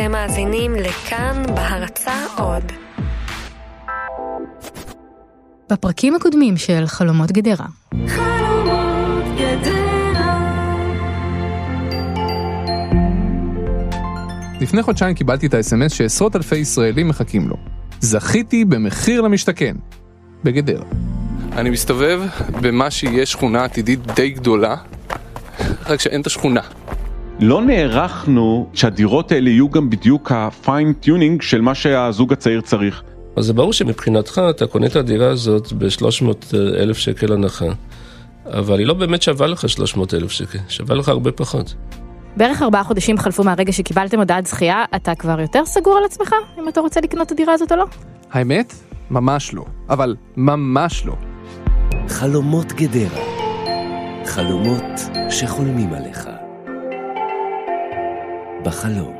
אתם מאזינים לכאן בהרצה עוד. בפרקים הקודמים של חלומות גדרה. חלומות גדרה. לפני חודשיים קיבלתי את האס.אם.אס שעשרות אלפי ישראלים מחכים לו. זכיתי במחיר למשתכן. בגדרה. אני מסתובב במה שיהיה שכונה עתידית די גדולה, רק שאין את השכונה. לא נערכנו שהדירות האלה יהיו גם בדיוק ה-fine tuning של מה שהזוג הצעיר צריך. אז זה ברור שמבחינתך אתה קונה את הדירה הזאת ב-300 אלף שקל הנחה, אבל היא לא באמת שווה לך 300 אלף שקל, שווה לך הרבה פחות. בערך ארבעה חודשים חלפו מהרגע שקיבלתם הודעת זכייה, אתה כבר יותר סגור על עצמך, אם אתה רוצה לקנות את הדירה הזאת או לא? האמת? ממש לא. אבל ממש לא. חלומות גדרה. חלומות שחולמים עליך. בחלום.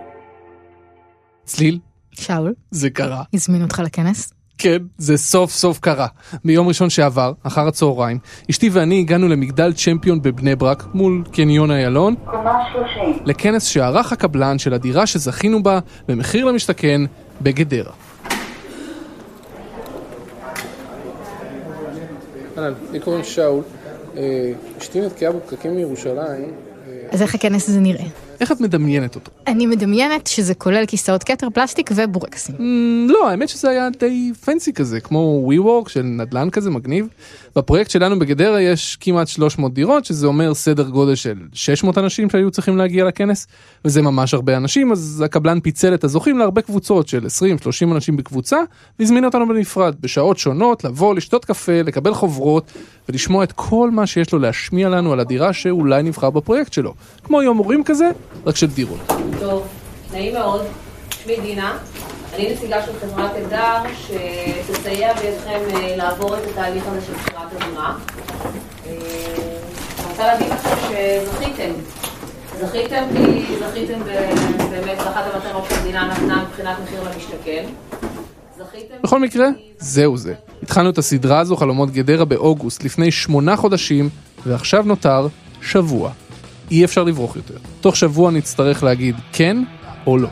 צליל, שאול, זה קרה. הזמינו אותך לכנס? כן, זה סוף סוף קרה. ביום ראשון שעבר, אחר הצהריים, אשתי ואני הגענו למגדל צ'מפיון בבני ברק, מול קניון איילון, לכנס שערך הקבלן של הדירה שזכינו בה במחיר למשתכן בגדרה. אהלן, לי קוראים שאול. אה, אשתי נתקעה בפקקים מירושלים. אז איך הכנס הזה נראה? איך את מדמיינת אותו? אני מדמיינת שזה כולל כיסאות כתר, פלסטיק ובורקסים. Mm, לא, האמת שזה היה די פנסי כזה, כמו WeWork של נדל"ן כזה מגניב. בפרויקט שלנו בגדרה יש כמעט 300 דירות, שזה אומר סדר גודל של 600 אנשים שהיו צריכים להגיע לכנס, וזה ממש הרבה אנשים, אז הקבלן פיצל את הזוכים להרבה קבוצות של 20-30 אנשים בקבוצה, והזמין אותנו בנפרד, בשעות שונות, לבוא, לשתות קפה, לקבל חוברות, ולשמוע את כל מה שיש לו להשמיע לנו על הדירה שאולי נבחר בפרויקט שלו. כמו יום הורים כזה, רק של דירות. טוב, נעים מאוד, שמי דינה, אני נציגה של חברת אלדר שתסייע בידכם אה, לעבור את התהליך הזה של בחירת הדירה. אה, אני רוצה להגיד לכם שזכיתם, זכיתם כי זכיתם באמת באחת המתנות שהמדינה נתנה מבחינת מחיר למשתכן. בכל מקרה, זהו זה. התחלנו את הסדרה הזו, חלומות גדרה, באוגוסט, לפני שמונה חודשים, ועכשיו נותר שבוע. אי אפשר לברוח יותר. תוך שבוע נצטרך להגיד כן או לא.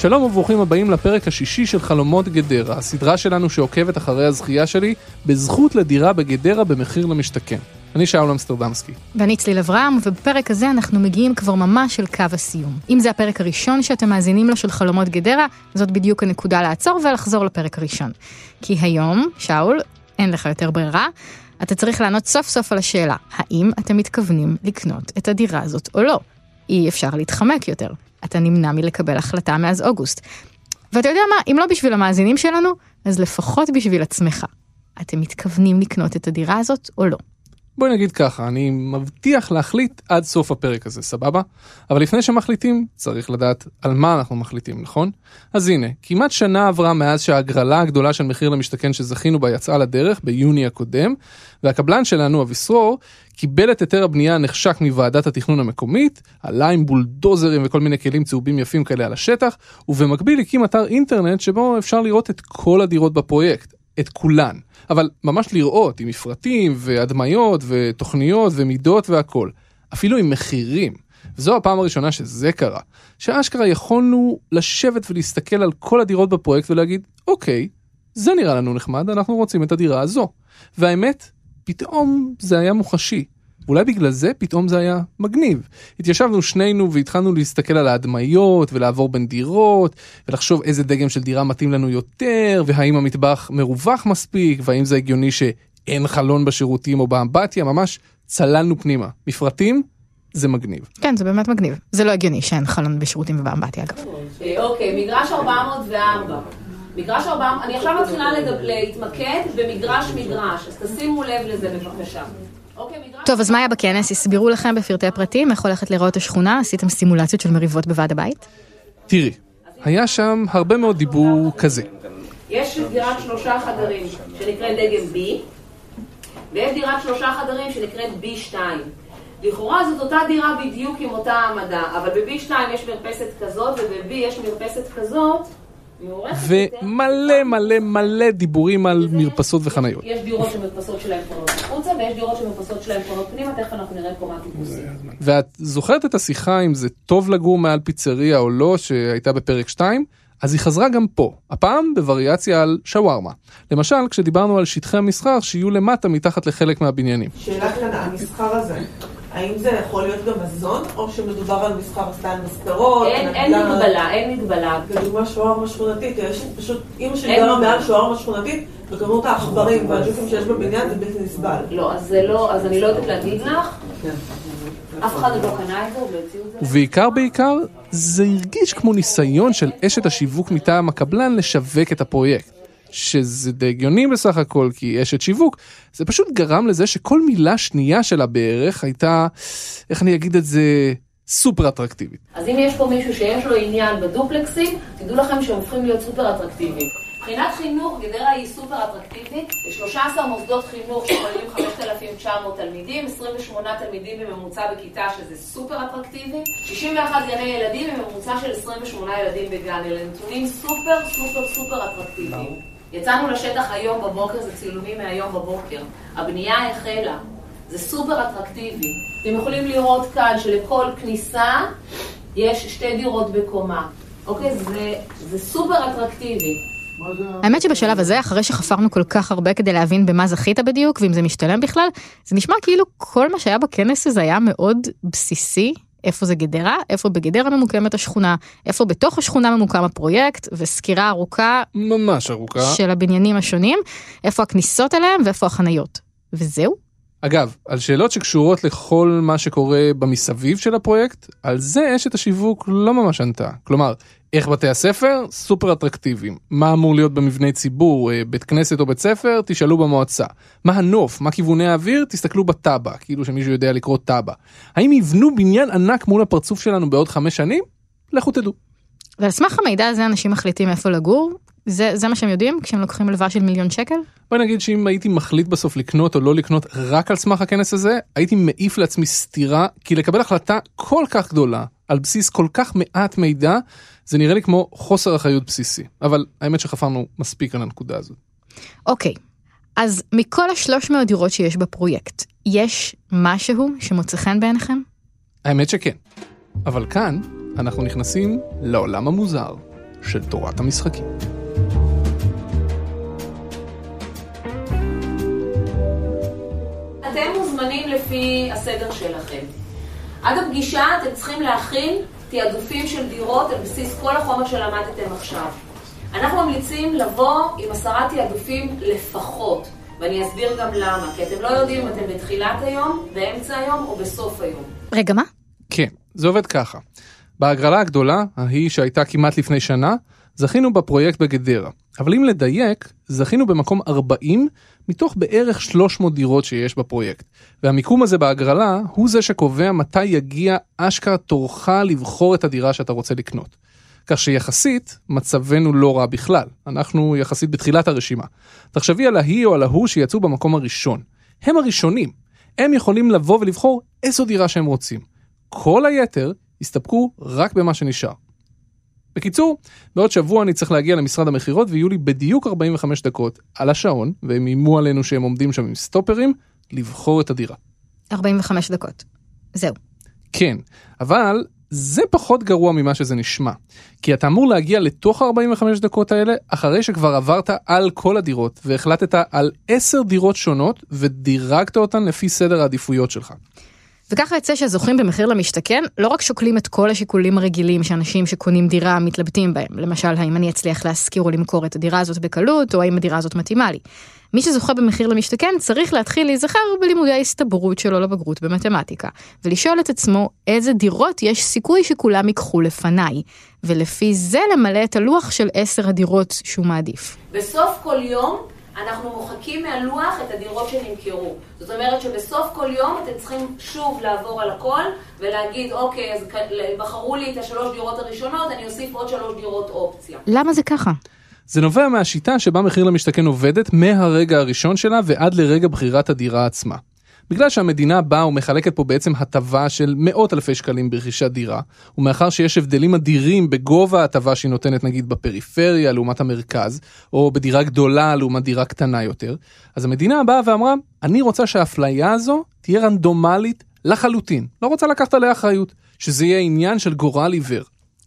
שלום וברוכים הבאים לפרק השישי של חלומות גדרה, הסדרה שלנו שעוקבת אחרי הזכייה שלי בזכות לדירה בגדרה במחיר למשתכן. אני שאול אמסטרדמסקי. ואני צליל אברהם, ובפרק הזה אנחנו מגיעים כבר ממש אל קו הסיום. אם זה הפרק הראשון שאתם מאזינים לו של חלומות גדרה, זאת בדיוק הנקודה לעצור ולחזור לפרק הראשון. כי היום, שאול, אין לך יותר ברירה, אתה צריך לענות סוף סוף על השאלה, האם אתם מתכוונים לקנות את הדירה הזאת או לא? אי אפשר להתחמק יותר. אתה נמנע מלקבל החלטה מאז אוגוסט. ואתה יודע מה, אם לא בשביל המאזינים שלנו, אז לפחות בשביל עצמך. אתם מתכוונים לקנות את הדירה הזאת או לא? בואי נגיד ככה, אני מבטיח להחליט עד סוף הפרק הזה, סבבה? אבל לפני שמחליטים, צריך לדעת על מה אנחנו מחליטים, נכון? אז הנה, כמעט שנה עברה מאז שההגרלה הגדולה של מחיר למשתכן שזכינו בה יצאה לדרך ביוני הקודם, והקבלן שלנו, אביסרור, קיבל את היתר הבנייה הנחשק מוועדת התכנון המקומית, עלה עם בולדוזרים וכל מיני כלים צהובים יפים כאלה על השטח, ובמקביל הקים אתר אינטרנט שבו אפשר לראות את כל הדירות בפרויקט, את כולן. אבל ממש לראות עם מפרטים והדמיות ותוכניות ומידות והכל. אפילו עם מחירים. וזו הפעם הראשונה שזה קרה. שאשכרה יכולנו לשבת ולהסתכל על כל הדירות בפרויקט ולהגיד, אוקיי, זה נראה לנו נחמד, אנחנו רוצים את הדירה הזו. והאמת, פתאום זה היה מוחשי. אולי בגלל זה פתאום זה היה מגניב. התיישבנו שנינו והתחלנו להסתכל על ההדמיות ולעבור בין דירות ולחשוב איזה דגם של דירה מתאים לנו יותר והאם המטבח מרווח מספיק והאם זה הגיוני שאין חלון בשירותים או באמבטיה ממש צללנו פנימה. מפרטים זה מגניב. כן, זה באמת מגניב. זה לא הגיוני שאין חלון בשירותים ובאמבטיה אגב. אה, אוקיי, מגרש 404. מגרש 400, אני עכשיו מתחילה להתמקד במגרש מגרש, אז תשימו לב לזה בבקשה. אוקיי. טוב, אז מה היה בכנס? הסבירו לכם בפרטי פרטים איך הולכת להיראות השכונה? עשיתם סימולציות של מריבות בוועד הבית? תראי, היה שם הרבה מאוד דיבור כזה. יש דירת שלושה חדרים שנקראת דגם B, ויש דירת שלושה חדרים שנקראת B2. לכאורה זאת אותה דירה בדיוק עם אותה העמדה, אבל ב-B2 יש מרפסת כזאת וב-B יש מרפסת כזאת. ומלא מלא מלא דיבורים על מרפסות וחניות. יש דירות שמרפסות שלהם פונות החוצה, ויש דירות שמרפסות שלהם פונות פנימה, תכף אנחנו נראה פה מה טיפוסים. ואת זוכרת את השיחה אם זה טוב לגור מעל פיצריה או לא שהייתה בפרק 2? אז היא חזרה גם פה, הפעם בווריאציה על שווארמה. למשל, כשדיברנו על שטחי המסחר שיהיו למטה מתחת לחלק מהבניינים. שאלה קטנה, המסחר הזה, האם זה יכול להיות גם מזון, או שמדובר על מסחר סטייל מספרות? אין אין נדל"ן? מגבלה, אין מגבלה. לדוגמה שווארמה שכונתית, יש פשוט, אימא שלי. גרה מעל שווארמה שכונתית, וכמות העכברים והג'וקים שיש בבניין זה בלתי נסבל. לא, אז זה לא, אז אני לא יודעת להגיד לך. אף אחד לא קנה את זה, עוד לא הציעו את זה. ובעיקר בעיקר, זה הרגיש כמו ניסיון של אשת השיווק מטעם הקבלן לשווק את הפרויקט. שזה די הגיוני בסך הכל, כי היא אשת שיווק, זה פשוט גרם לזה שכל מילה שנייה שלה בערך הייתה, איך אני אגיד את זה, סופר אטרקטיבית. אז אם יש פה מישהו שיש לו עניין בדופלקסים, תדעו לכם שהם הופכים להיות סופר אטרקטיביים. מבחינת חינוך, גדרה היא סופר אטרקטיבית. יש 13 מוסדות חינוך שכוללים 5,900 תלמידים, 28 תלמידים בממוצע בכיתה, שזה סופר אטרקטיבי, 61 גני ילדים בממוצע של 28 ילדים בגן. אלה נתונים סופר סופר סופר אטרקטיביים. יצאנו לשטח היום בבוקר, זה צילומים מהיום בבוקר. הבנייה החלה. זה סופר אטרקטיבי. אתם יכולים לראות כאן שלכל כניסה יש שתי דירות בקומה. אוקיי? זה, זה סופר אטרקטיבי. האמת שבשלב הזה, אחרי שחפרנו כל כך הרבה כדי להבין במה זכית בדיוק, ואם זה משתלם בכלל, זה נשמע כאילו כל מה שהיה בכנס הזה היה מאוד בסיסי. איפה זה גדרה, איפה בגדרה ממוקמת השכונה, איפה בתוך השכונה ממוקם הפרויקט, וסקירה ארוכה ממש ארוכה. של הבניינים השונים, איפה הכניסות אליהם ואיפה החניות. וזהו. אגב, על שאלות שקשורות לכל מה שקורה במסביב של הפרויקט, על זה אשת השיווק לא ממש ענתה. כלומר, איך בתי הספר? סופר אטרקטיביים. מה אמור להיות במבני ציבור, אה, בית כנסת או בית ספר? תשאלו במועצה. מה הנוף? מה כיווני האוויר? תסתכלו בתב"ע, כאילו שמישהו יודע לקרוא תב"ע. האם יבנו בניין ענק מול הפרצוף שלנו בעוד חמש שנים? לכו תדעו. ועל סמך המידע הזה אנשים מחליטים איפה לגור, זה, זה מה שהם יודעים כשהם לוקחים הלוואה של מיליון שקל? בואי נגיד שאם הייתי מחליט בסוף לקנות או לא לקנות רק על סמך הכנס הזה, הייתי מעיף לעצמי סתירה, כי לקבל החלטה כל כך גדולה, על בסיס כל כך מעט מידע, זה נראה לי כמו חוסר אחריות בסיסי. אבל האמת שחפרנו מספיק על הנקודה הזאת. אוקיי, אז מכל השלוש מאות דירות שיש בפרויקט, יש משהו שמוצא חן בעיניכם? האמת שכן. אבל כאן אנחנו נכנסים לעולם המוזר של תורת המשחקים. אתם מוזמנים לפי הסדר שלכם. עד הפגישה אתם צריכים להכין תעדופים של דירות על בסיס כל החומר שלמדתם עכשיו. אנחנו ממליצים לבוא עם עשרה תעדופים לפחות, ואני אסביר גם למה, כי אתם לא יודעים אם אתם בתחילת היום, באמצע היום או בסוף היום. רגע, מה? כן, זה עובד ככה. בהגרלה הגדולה, ההיא שהייתה כמעט לפני שנה, זכינו בפרויקט בגדרה. אבל אם לדייק, זכינו במקום 40 מתוך בערך 300 דירות שיש בפרויקט. והמיקום הזה בהגרלה הוא זה שקובע מתי יגיע אשכרה תורך לבחור את הדירה שאתה רוצה לקנות. כך שיחסית, מצבנו לא רע בכלל. אנחנו יחסית בתחילת הרשימה. תחשבי על ההיא או על ההוא שיצאו במקום הראשון. הם הראשונים. הם יכולים לבוא ולבחור איזו דירה שהם רוצים. כל היתר הסתפקו רק במה שנשאר. בקיצור, בעוד שבוע אני צריך להגיע למשרד המכירות ויהיו לי בדיוק 45 דקות על השעון, והם איימו עלינו שהם עומדים שם עם סטופרים, לבחור את הדירה. 45 דקות. זהו. כן, אבל זה פחות גרוע ממה שזה נשמע. כי אתה אמור להגיע לתוך ה-45 דקות האלה אחרי שכבר עברת על כל הדירות והחלטת על 10 דירות שונות ודירגת אותן לפי סדר העדיפויות שלך. וככה יוצא שהזוכים במחיר למשתכן לא רק שוקלים את כל השיקולים הרגילים שאנשים שקונים דירה מתלבטים בהם, למשל האם אני אצליח להשכיר או למכור את הדירה הזאת בקלות, או האם הדירה הזאת מתאימה לי. מי שזוכה במחיר למשתכן צריך להתחיל להיזכר בלימודי ההסתברות שלו לבגרות במתמטיקה, ולשאול את עצמו איזה דירות יש סיכוי שכולם ייקחו לפניי, ולפי זה למלא את הלוח של עשר הדירות שהוא מעדיף. בסוף כל יום אנחנו מוחקים מהלוח את הדירות שנמכרו. זאת אומרת שבסוף כל יום אתם צריכים שוב לעבור על הכל ולהגיד, אוקיי, אז בחרו לי את השלוש דירות הראשונות, אני אוסיף עוד שלוש דירות אופציה. למה זה ככה? זה נובע מהשיטה שבה מחיר למשתכן עובדת מהרגע הראשון שלה ועד לרגע בחירת הדירה עצמה. בגלל שהמדינה באה ומחלקת פה בעצם הטבה של מאות אלפי שקלים ברכישת דירה, ומאחר שיש הבדלים אדירים בגובה ההטבה שהיא נותנת נגיד בפריפריה לעומת המרכז, או בדירה גדולה לעומת דירה קטנה יותר, אז המדינה באה ואמרה, אני רוצה שהאפליה הזו תהיה רנדומלית לחלוטין, לא רוצה לקחת עליה אחריות, שזה יהיה עניין של גורל עיוור.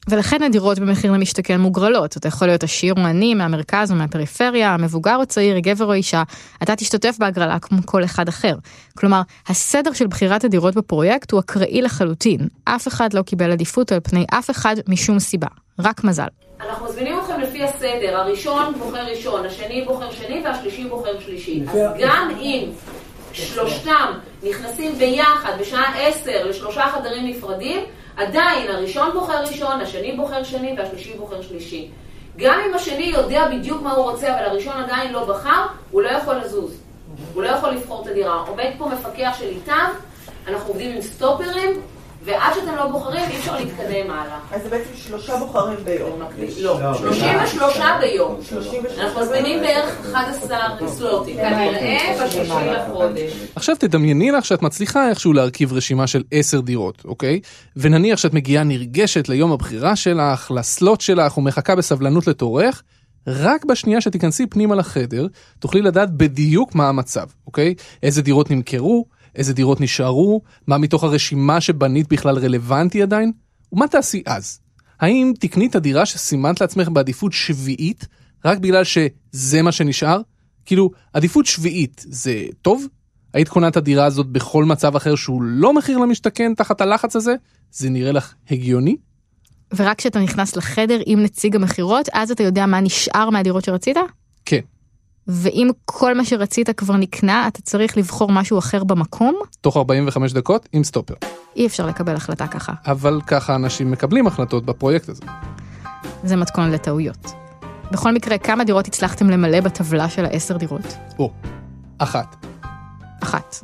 ולכן הדירות במחיר למשתכן מוגרלות. אתה יכול להיות עשיר או עני, מהמרכז או מהפריפריה, מבוגר או צעיר, גבר או אישה, אתה תשתתף בהגרלה כמו כל אחד אחר. כלומר, הסדר של בחירת הדירות בפרויקט הוא אקראי לחלוטין. אף אחד לא קיבל עדיפות על פני אף אחד משום סיבה. רק מזל. אנחנו מזמינים אתכם לפי הסדר, הראשון בוחר ראשון, השני בוחר שני והשלישי בוחר שלישי. אז גם אם שלושתם נכנסים ביחד בשעה עשר לשלושה חדרים נפרדים, עדיין הראשון בוחר ראשון, השני בוחר שני והשלישי בוחר שלישי. גם אם השני יודע בדיוק מה הוא רוצה, אבל הראשון עדיין לא בחר, הוא לא יכול לזוז. הוא לא יכול לבחור את הדירה. עומד פה מפקח של איתם, אנחנו עובדים עם סטופרים, ועד שאתם לא בוחרים אי אפשר להתקדם הלאה. אז זה בעצם שלושה בוחרים ביום. לא, 33 ביום. אנחנו מזמינים בערך 11 סלוטים, כנראה בשישי לחודש. עכשיו תדמייני לך שאת מצליחה איכשהו להרכיב רשימה של 10 דירות, אוקיי? ונניח שאת מגיעה נרגשת ליום הבחירה שלך, לסלוט שלך ומחכה בסבלנות לתורך, רק בשנייה שתיכנסי פנימה לחדר, תוכלי לדעת בדיוק מה המצב, אוקיי? איזה דירות נמכרו, איזה דירות נשארו, מה מתוך הרשימה שבנית בכלל רלוונטי עדיין, ומה תעשי אז? האם תקני את הדירה שסימנת לעצמך בעדיפות שביעית, רק בגלל שזה מה שנשאר? כאילו, עדיפות שביעית זה טוב? היית קונה את הדירה הזאת בכל מצב אחר שהוא לא מחיר למשתכן תחת הלחץ הזה? זה נראה לך הגיוני? ורק כשאתה נכנס לחדר עם נציג המכירות, אז אתה יודע מה נשאר מהדירות שרצית? ואם כל מה שרצית כבר נקנה, אתה צריך לבחור משהו אחר במקום? תוך 45 דקות עם סטופר. אי אפשר לקבל החלטה ככה. אבל ככה אנשים מקבלים החלטות בפרויקט הזה. זה מתכון לטעויות. בכל מקרה, כמה דירות הצלחתם למלא בטבלה של העשר דירות? או, אחת, אחת.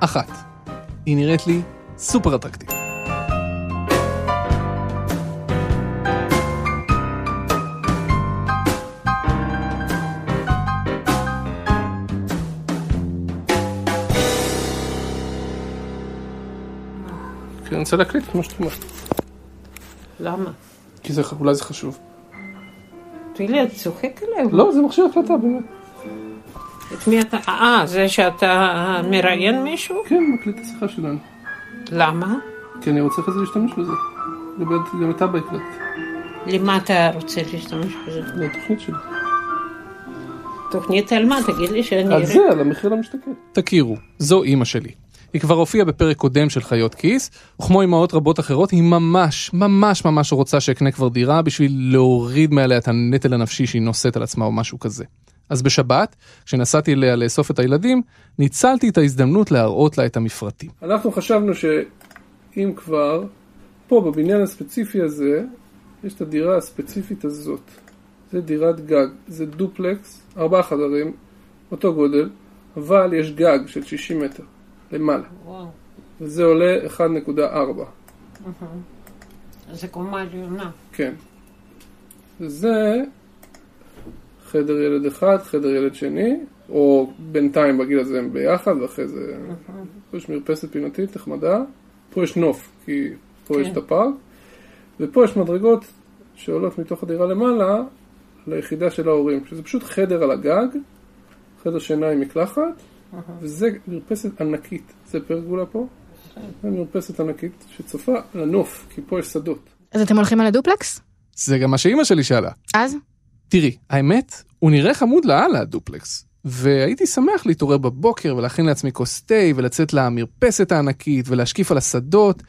אחת. היא נראית לי סופר אטרקטיבית. רוצה להקליט את מה שאת אומרת, למה? כי זה, אולי זה חשוב. תראי, אתה צוחק עליי? לא, זה מכשיר הקלטה באמת. את מי אתה... אה, זה שאתה מראיין מישהו? כן, מקליט את השיחה שלנו. למה? כי אני רוצה אחרי זה להשתמש בזה. גם גם אתה בהקלט. למה אתה רוצה להשתמש בזה? זה התוכנית שלי. תוכנית על מה? תגיד לי שאני... על זה, על המחיר למשתכן. תכירו, זו אימא שלי. היא כבר הופיעה בפרק קודם של חיות כיס, וכמו אמהות רבות אחרות, היא ממש, ממש ממש רוצה שאקנה כבר דירה בשביל להוריד מעליה את הנטל הנפשי שהיא נושאת על עצמה או משהו כזה. אז בשבת, כשנסעתי אליה לאסוף את הילדים, ניצלתי את ההזדמנות להראות לה את המפרטים. אנחנו חשבנו שאם כבר, פה בבניין הספציפי הזה, יש את הדירה הספציפית הזאת. זה דירת גג, זה דופלקס, ארבעה חדרים, אותו גודל, אבל יש גג של 60 מטר, למעלה. וואו, וזה עולה 1.4. זה קומה עליונה. כן. זה חדר ילד אחד, חדר ילד שני, או בינתיים בגיל הזה הם ביחד, ואחרי זה... פה יש מרפסת פינתית נחמדה, פה יש נוף, כי פה כן. יש את הפארק, ופה יש מדרגות שעולות מתוך הדירה למעלה ליחידה של ההורים, שזה פשוט חדר על הגג, חדר שינה עם מקלחת, וזה מרפסת ענקית, זה פרגולה פה, זה מרפסת ענקית שצופה לנוף, כי פה יש שדות. אז אתם הולכים על הדופלקס? זה גם מה שאימא שלי שאלה. אז? תראי, האמת, הוא נראה חמוד לאללה הדופלקס. והייתי שמח להתעורר בבוקר ולהכין לעצמי כוס תה ולצאת למרפסת הענקית ולהשקיף על השדות,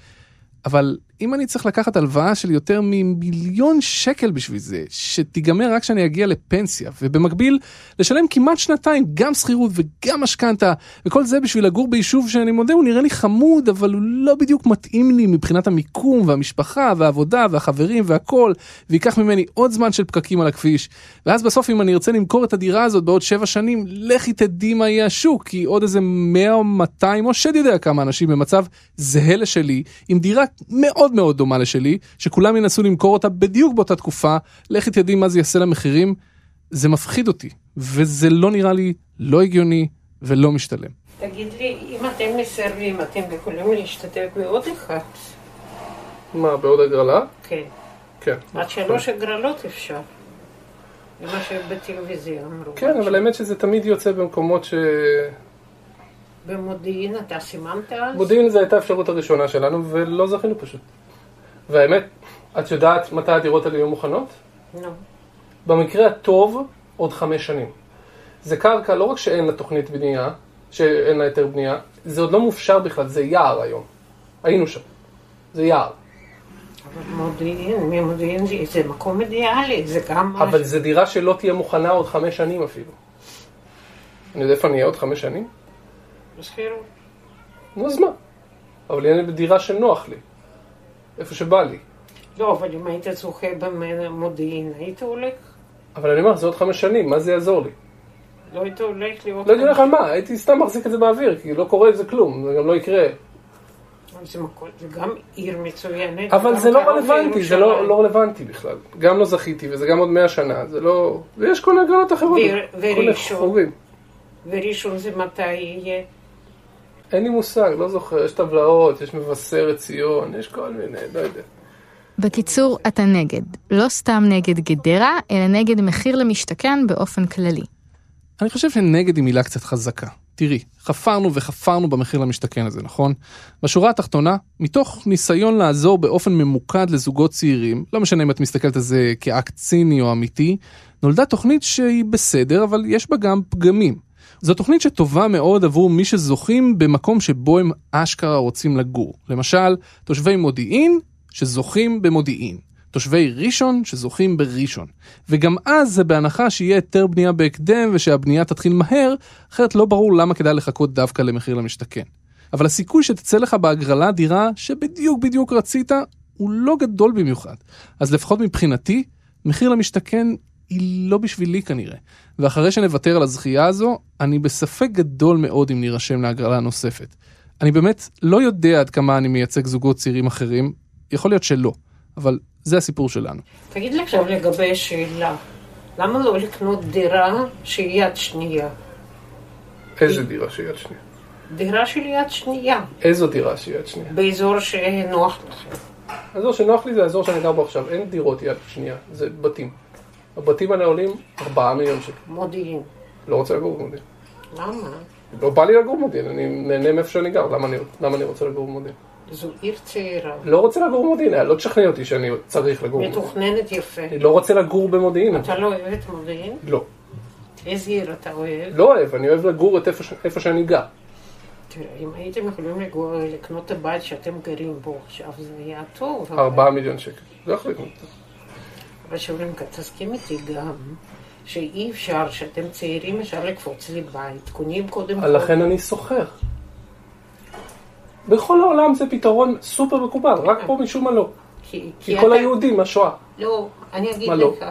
אבל אם אני צריך לקחת הלוואה של יותר ממיליון שקל בשביל זה, שתיגמר רק כשאני אגיע לפנסיה, ובמקביל לשלם כמעט שנתיים גם שכירות וגם משכנתה, וכל זה בשביל לגור ביישוב שאני מודה הוא נראה לי חמוד, אבל הוא לא בדיוק מתאים לי מבחינת המיקום והמשפחה והעבודה והחברים והכל, וייקח ממני עוד זמן של פקקים על הכביש, ואז בסוף אם אני ארצה למכור את הדירה הזאת בעוד שבע שנים, לכי תדעי מה יהיה השוק, כי עוד איזה 100 או 200 או שד יודע כמה אנשים במצב זהה לשלי, עם דירה מאוד מאוד דומה לשלי, שכולם ינסו למכור אותה בדיוק באותה תקופה, לכי תדעי מה זה יעשה למחירים, זה מפחיד אותי, וזה לא נראה לי לא הגיוני ולא משתלם. תגיד לי, אם אתם מסרבים, אתם יכולים להשתתף בעוד אחד? מה, בעוד הגרלה? כן. כן. עד שלוש הגרלות אפשר. זה מה שבטלוויזיה אמרו. כן, אבל האמת שזה תמיד יוצא במקומות ש... במודיעין אתה סימנת אז? מודיעין זו הייתה האפשרות הראשונה שלנו, ולא זכינו פשוט. והאמת, את יודעת מתי הדירות האלה יהיו מוכנות? נו. במקרה הטוב, עוד חמש שנים. זה קרקע, לא רק שאין לה תוכנית בנייה, שאין לה היתר בנייה, זה עוד לא מופשר בכלל, זה יער היום. היינו שם. זה יער. אבל מודיעין, ממודיעין זה- מקום אידיאלי, זה גם... אבל זו דירה שלא תהיה מוכנה עוד חמש שנים אפילו. אני יודע איפה אני אהיה עוד חמש שנים? נו, אז מה? אבל יהיה לי דירה שנוח לי. איפה שבא לי. לא, אבל אם היית זוכה במודיעין, היית הולך? אבל אני אומר, זה עוד חמש שנים, מה זה יעזור לי? לא היית הולך לראות... לא הייתי הולך על מה, הייתי סתם מחזיק את זה באוויר, כי לא קורה עם זה כלום, זה גם לא יקרה. זה מקום- זה גם עיר מצוינת. אבל זה לא רלוונטי, זה. לא לא רלוונטי בכלל. גם לא זכיתי, וזה גם עוד מאה שנה, זה לא... ויש כל הגרלות אחרות. ו- וראשון? וראשון זה מתי יהיה? אין לי מושג, לא זוכר, יש טבלאות, יש מבשרת ציון, יש כל מיני, לא יודע. בקיצור, אתה נגד. לא סתם נגד גדרה, אלא נגד מחיר למשתכן באופן כללי. אני חושב שנגד היא מילה קצת חזקה. תראי, חפרנו וחפרנו במחיר למשתכן הזה, נכון? בשורה התחתונה, מתוך ניסיון לעזור באופן ממוקד לזוגות צעירים, לא משנה אם את מסתכלת על זה כאקט ציני או אמיתי, נולדה תוכנית שהיא בסדר, אבל יש בה גם פגמים. זו תוכנית שטובה מאוד עבור מי שזוכים במקום שבו הם אשכרה רוצים לגור. למשל, תושבי מודיעין שזוכים במודיעין. תושבי ראשון שזוכים בראשון. וגם אז זה בהנחה שיהיה היתר בנייה בהקדם ושהבנייה תתחיל מהר, אחרת לא ברור למה כדאי לחכות דווקא למחיר למשתכן. אבל הסיכוי שתצא לך בהגרלה דירה שבדיוק בדיוק רצית, הוא לא גדול במיוחד. אז לפחות מבחינתי, מחיר למשתכן היא לא בשבילי כנראה. ואחרי שנוותר על הזכייה הזו, אני בספק גדול מאוד אם נירשם להגרלה נוספת. אני באמת לא יודע עד כמה אני מייצג זוגות צעירים אחרים, יכול להיות שלא, אבל זה הסיפור שלנו. תגיד לי עכשיו לגבי השאלה, למה לא לקנות דירה שהיא יד שנייה? איזה דירה שהיא יד שנייה? דירה של יד שנייה, איזו דירה שהיא יד שנייה? באזור שנוח לכם. האזור שנוח לי זה האזור שאני גר בו עכשיו, אין דירות יד שנייה, זה בתים. הבתים האלה עולים 4 מיליון שקל. מודיעין. לא רוצה לגור במודיעין. למה? לא בא לי לגור במודיעין, אני נהנה מאיפה שאני גר, למה אני, למה אני רוצה לגור במודיעין? זו עיר צעירה. לא רוצה לגור במודיעין, לא תשכנע אותי שאני צריך לגור במודיעין. מתוכננת יפה. אני לא רוצה לגור במודיעין. אתה לא אוהב את מודיעין? לא. איזה עיר אתה אוהב? לא אוהב, אני אוהב לגור את איפה, איפה שאני גר. תראה, אם הייתם יכולים לגור, לקנות את הבית שאתם גרים בו עכשיו, זה היה טוב. אבל- 4 מיליון שקל. לא יכול לקנות. אבל שאולינקה, תסכים איתי גם, שאי אפשר, שאתם צעירים, אפשר לקפוץ לבית. קונים קודם כל. לכן אני שוכר. בכל העולם זה פתרון סופר מקובל, רק פה משום מה לא. כי, כי כל אתה- היהודים, השואה. לא, אני אגיד לא? לך.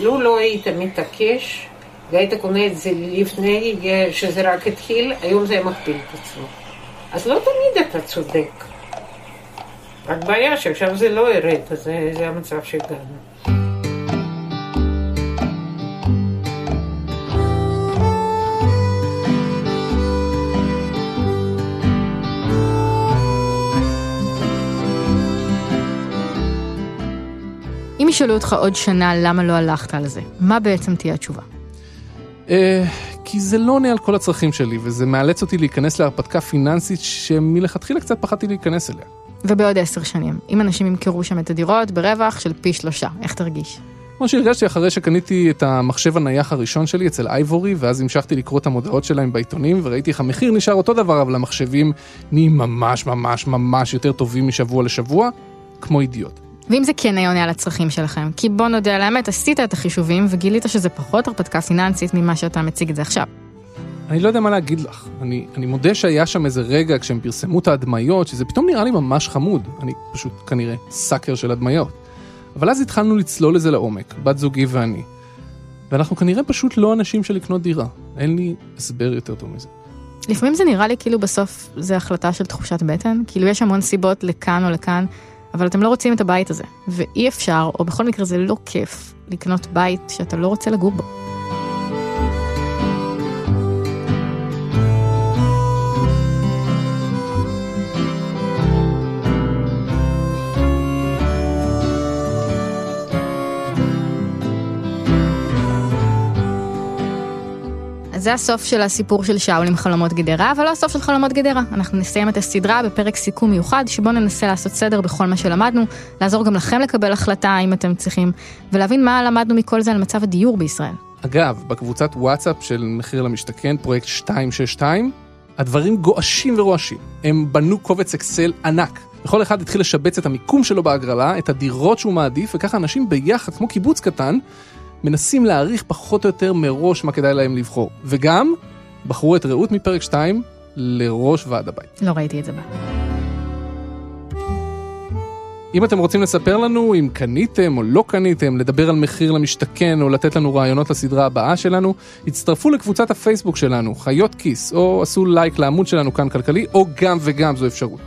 לו לא היית מתעקש, והיית קונה את זה לפני שזה רק התחיל, היום זה היה מכפיל את עצמו. אז לא תמיד אתה צודק. רק בעיה שעכשיו זה לא ירד, אז זה, זה המצב שהגענו. ישאלו אותך עוד שנה למה לא הלכת על זה, מה בעצם תהיה התשובה? אה, כי זה לא עונה על כל הצרכים שלי, וזה מאלץ אותי להיכנס להרפתקה פיננסית שמלכתחילה קצת פחדתי להיכנס אליה. ובעוד עשר שנים, אם אנשים ימכרו שם את הדירות ברווח של פי שלושה, איך תרגיש? כמו שהרגשתי אחרי שקניתי את המחשב הנייח הראשון שלי אצל אייבורי, ואז המשכתי לקרוא את המודעות שלהם בעיתונים, וראיתי איך המחיר נשאר אותו דבר, אבל המחשבים נהיים ממש ממש ממש יותר טובים משבוע לשבוע, כמו אידיוט. ואם זה כן היה עונה על הצרכים שלכם, כי בוא נודה על האמת, עשית את החישובים וגילית שזה פחות הרפתקה פיננסית ממה שאתה מציג את זה עכשיו. אני לא יודע מה להגיד לך. אני, אני מודה שהיה שם איזה רגע כשהם פרסמו את ההדמיות, שזה פתאום נראה לי ממש חמוד. אני פשוט כנראה סאקר של הדמיות. אבל אז התחלנו לצלול לזה לעומק, בת זוגי ואני. ואנחנו כנראה פשוט לא אנשים של לקנות דירה. אין לי הסבר יותר טוב מזה. לפעמים זה נראה לי כאילו בסוף זה החלטה של תחושת בטן, כאילו יש המון סיבות לכאן או לכאן, אבל אתם לא רוצים את הבית הזה, ואי אפשר, או בכל מקרה זה לא כיף, לקנות בית שאתה לא רוצה לגור בו. זה הסוף של הסיפור של שאול עם חלומות גדרה, אבל לא הסוף של חלומות גדרה. אנחנו נסיים את הסדרה בפרק סיכום מיוחד, שבו ננסה לעשות סדר בכל מה שלמדנו, לעזור גם לכם לקבל החלטה אם אתם צריכים, ולהבין מה למדנו מכל זה על מצב הדיור בישראל. אגב, בקבוצת וואטסאפ של מחיר למשתכן, פרויקט 262, הדברים גועשים ורועשים. הם בנו קובץ אקסל ענק. וכל אחד התחיל לשבץ את המיקום שלו בהגרלה, את הדירות שהוא מעדיף, וככה אנשים ביחד, כמו קיבוץ קטן, מנסים להעריך פחות או יותר מראש מה כדאי להם לבחור. וגם, בחרו את רעות מפרק 2 לראש ועד הבית. לא ראיתי את זה בה. אם אתם רוצים לספר לנו אם קניתם או לא קניתם, לדבר על מחיר למשתכן או לתת לנו רעיונות לסדרה הבאה שלנו, הצטרפו לקבוצת הפייסבוק שלנו, חיות כיס, או עשו לייק לעמוד שלנו כאן כלכלי, או גם וגם זו אפשרות.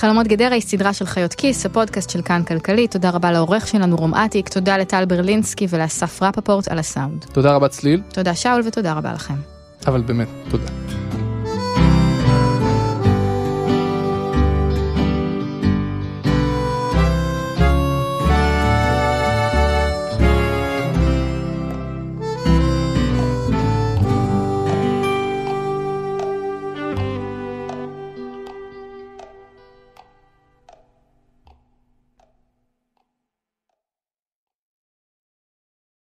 חלומות גדרה היא סדרה של חיות כיס, הפודקאסט של כאן כלכלי. תודה רבה לעורך שלנו רום אטיק, תודה לטל ברלינסקי ולאסף רפפורט על הסאונד. תודה רבה צליל, תודה שאול ותודה רבה לכם. אבל באמת, תודה.